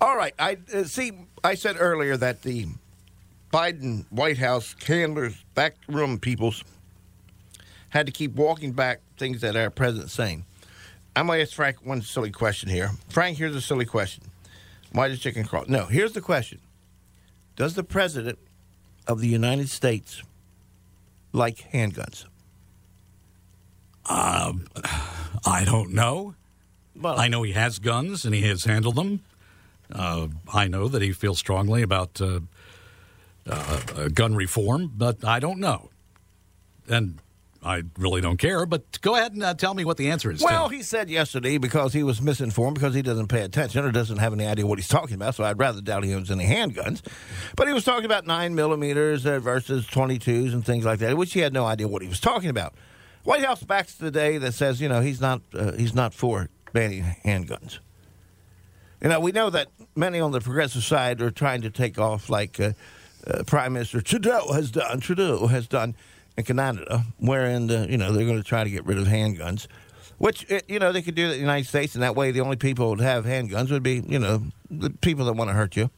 All right. I uh, see. I said earlier that the Biden White House handlers, backroom peoples, had to keep walking back things that our president's saying. I'm going to ask Frank one silly question here. Frank, here's a silly question. Why does chicken crawl? No, here's the question. Does the president of the United States like handguns? I don't know. Well, I know he has guns and he has handled them. Uh, I know that he feels strongly about uh, uh, uh, gun reform, but I don't know. And I really don't care. But go ahead and uh, tell me what the answer is. Well, Tim. he said yesterday because he was misinformed because he doesn't pay attention or doesn't have any idea what he's talking about. So I'd rather doubt he owns any handguns. But he was talking about nine millimeters uh, versus twenty twos and things like that, which he had no idea what he was talking about. White House backs the day that says you know he's not uh, he's not for banning handguns. You know we know that many on the progressive side are trying to take off like uh, uh, Prime Minister Trudeau has done. Trudeau has done in Canada, wherein uh, you know they're going to try to get rid of handguns, which uh, you know they could do that in the United States, and that way the only people who would have handguns would be you know the people that want to hurt you.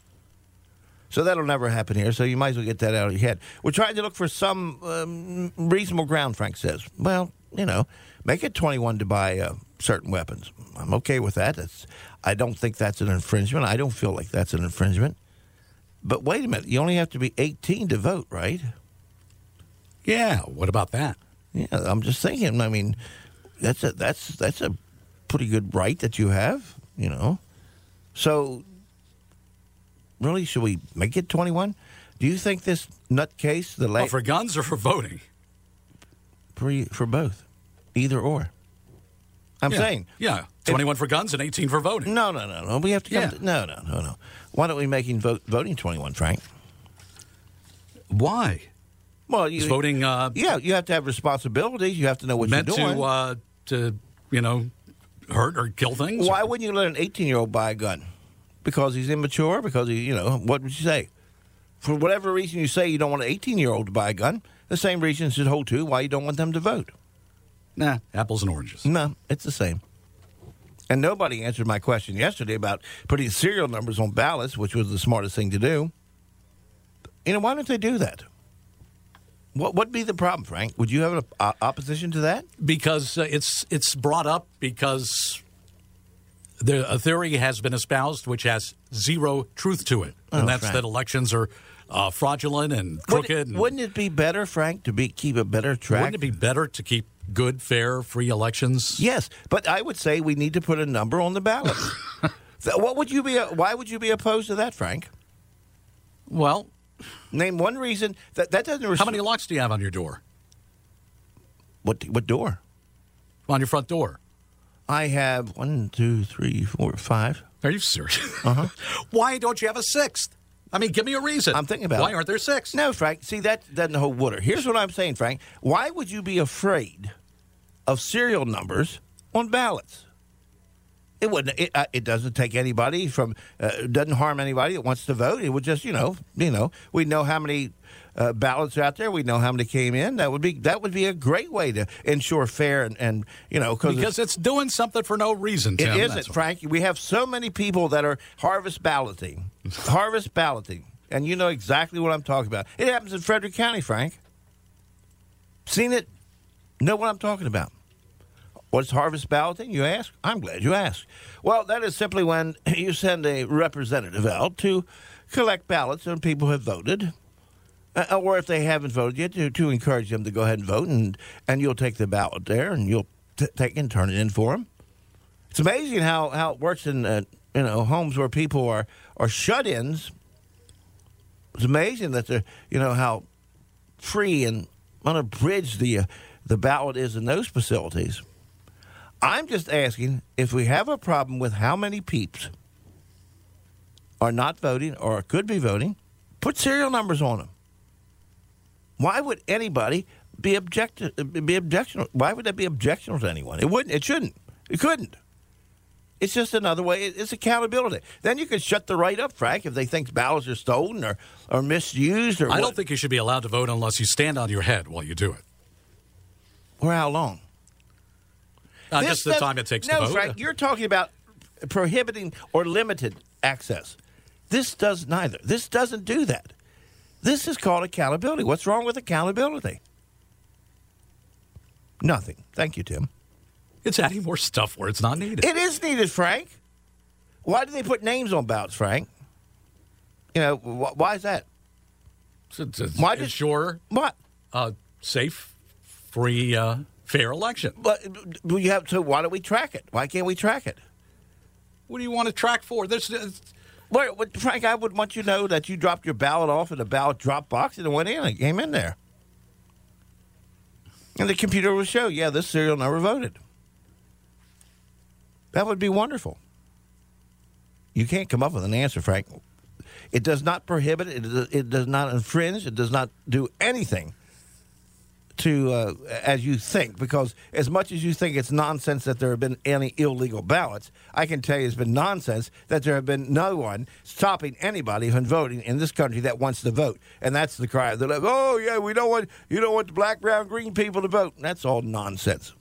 So that'll never happen here. So you might as well get that out of your head. We're trying to look for some um, reasonable ground. Frank says, "Well, you know, make it 21 to buy uh, certain weapons. I'm okay with that. That's, I don't think that's an infringement. I don't feel like that's an infringement. But wait a minute, you only have to be 18 to vote, right? yeah. What about that? Yeah, I'm just thinking. I mean, that's a that's that's a pretty good right that you have, you know. So, really, should we make it 21? Do you think this nutcase, the Well, for guns or for voting? for, for both, either or? I'm yeah. saying Yeah. 21 for guns and 18 for voting. no, no, no, no. We have to come. Yeah. To, no, no, no, no. Why don't we make him vote, voting 21, Frank? Why? Well, you Is voting uh, Yeah, you have to have responsibilities. You have to know what meant you're doing. to, uh, to, you know, hurt or kill things? Why wouldn't you let an 18 year old buy a gun? Because he's immature? Because he, you know, what would you say? For whatever reason you say you don't want an 18 year old to buy a gun, the same reason should hold true why you don't want them to vote. Nah, apples and oranges. No, it's the same. And nobody answered my question yesterday about putting serial numbers on ballots, which was the smartest thing to do. You know, why don't they do that? What would be the problem, Frank? Would you have an op- opposition to that? because uh, it's it's brought up because the a theory has been espoused which has zero truth to it, and Oh, that's Frank. that elections are uh, fraudulent and crooked. Wouldn't, and wouldn't it be better, Frank, to be keep a better track? wouldn't it be better to keep good, fair, free elections? Yes, but I would say we need to put a number on the ballot. What would you be? Why would you be opposed to that, Frank? Well, Name one reason that that doesn't. how many locks do you have on your door? What what door? On your front door? I have one, two, three, four, five. Are you serious? Uh-huh. Why don't you have a sixth? I mean, give me a reason. I'm thinking about why it. aren't there six? No, Frank. See that doesn't hold water. Here's what I'm saying, Frank. Why would you be afraid of serial numbers on ballots? It wouldn't. It, uh, it doesn't take anybody from. Uh, doesn't harm anybody that wants to vote. It would just, you know, you know, we know how many uh, ballots are out there. We know how many came in. That would be that would be a great way to ensure fair and, and you know because it's doing something for no reason. it Tim, isn't, that's all. Frank. We have so many people that are harvest balloting, harvest balloting, and you know exactly what I'm talking about. It happens in Frederick County, Frank. Seen it? Know what I'm talking about? What's harvest balloting? You ask. I'm glad you asked. Well, that is simply when you send a representative out to collect ballots on people who have voted. Uh, or if they haven't voted yet, to, to encourage them to go ahead and vote, and, and you'll take the ballot there and you'll t- take and turn it in for them. It's amazing how, how it works in uh, you know homes where people are are shut-ins. It's amazing that you know how free and unabridged the uh, the ballot is in those facilities. I'm just asking if we have a problem with how many peeps are not voting or could be voting, put serial numbers on them. Why would anybody be object be objectional? Why would that be objectionable to anyone? It wouldn't. It shouldn't. It couldn't. It's just another way. It's accountability. Then you can shut the right up, Frank, if they think ballots are stolen or, or misused or I what- don't think you should be allowed to vote unless you stand on your head while you do it. or how long. Uh, This just the time it takes no, to vote. Frank, you're talking about prohibiting or limited access. This does neither. This doesn't do that. This is called accountability. What's wrong with accountability? Nothing. Thank you, Tim. It's adding more stuff where it's not needed. It is needed, Frank. Why do they put names on ballots, Frank? You know, wh- why is that? to, to Why did- ensure What? a safe, free, uh, fair election. But you have to? Why don't we track it? Why can't we track it? What do you want to track for? This, this Well, Frank, I would want you to know that you dropped your ballot off in the ballot drop box and it went in. It came in there. And the computer will show, yeah, this serial number voted. That would be wonderful. You can't come up with an answer, Frank. It does not prohibit, it, it does not infringe, it does not do anything to uh, as you think because as much as you think it's nonsense that there have been any illegal ballots i can tell you it's been nonsense that there have been no one stopping anybody from voting in this country that wants to vote. And that's the cry. They're like oh yeah we don't want you don't want the black brown green people to vote. That's all nonsense.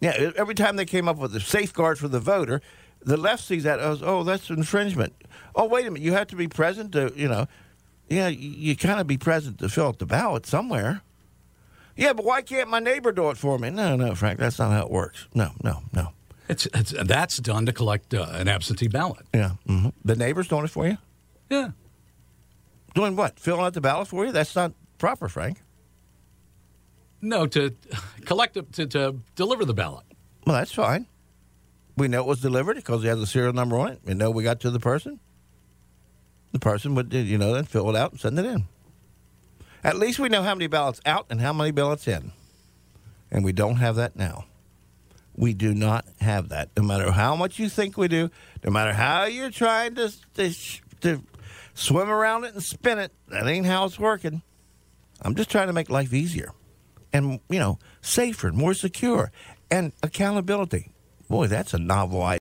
Yeah every time they came up with a safeguard for the voter the left sees that as oh that's infringement. Oh wait a minute you have to be present to you know. Yeah you, you kind of be present to fill out the ballot somewhere yeah, but why can't my neighbor do it for me? No, no, Frank, that's not how it works. No, no, no. it's, it's that's done to collect uh, an absentee ballot. Yeah, hmm the neighbor's doing it for you. Yeah. Doing what? Filling out the ballot for you? That's not proper, Frank. No, to collect a, to, to deliver the ballot. Well, that's fine. We know it was delivered because it has a serial number on it. We know we got to the person. The person would, you know, then fill it out and send it in. At least we know how many ballots out and how many ballots in. And we don't have that now. We do not have that. No matter how much you think we do, no matter how you're trying to, to, to swim around it and spin it, that ain't how it's working. I'm just trying to make life easier and, you know, safer, more secure, and accountability. Boy, that's a novel idea.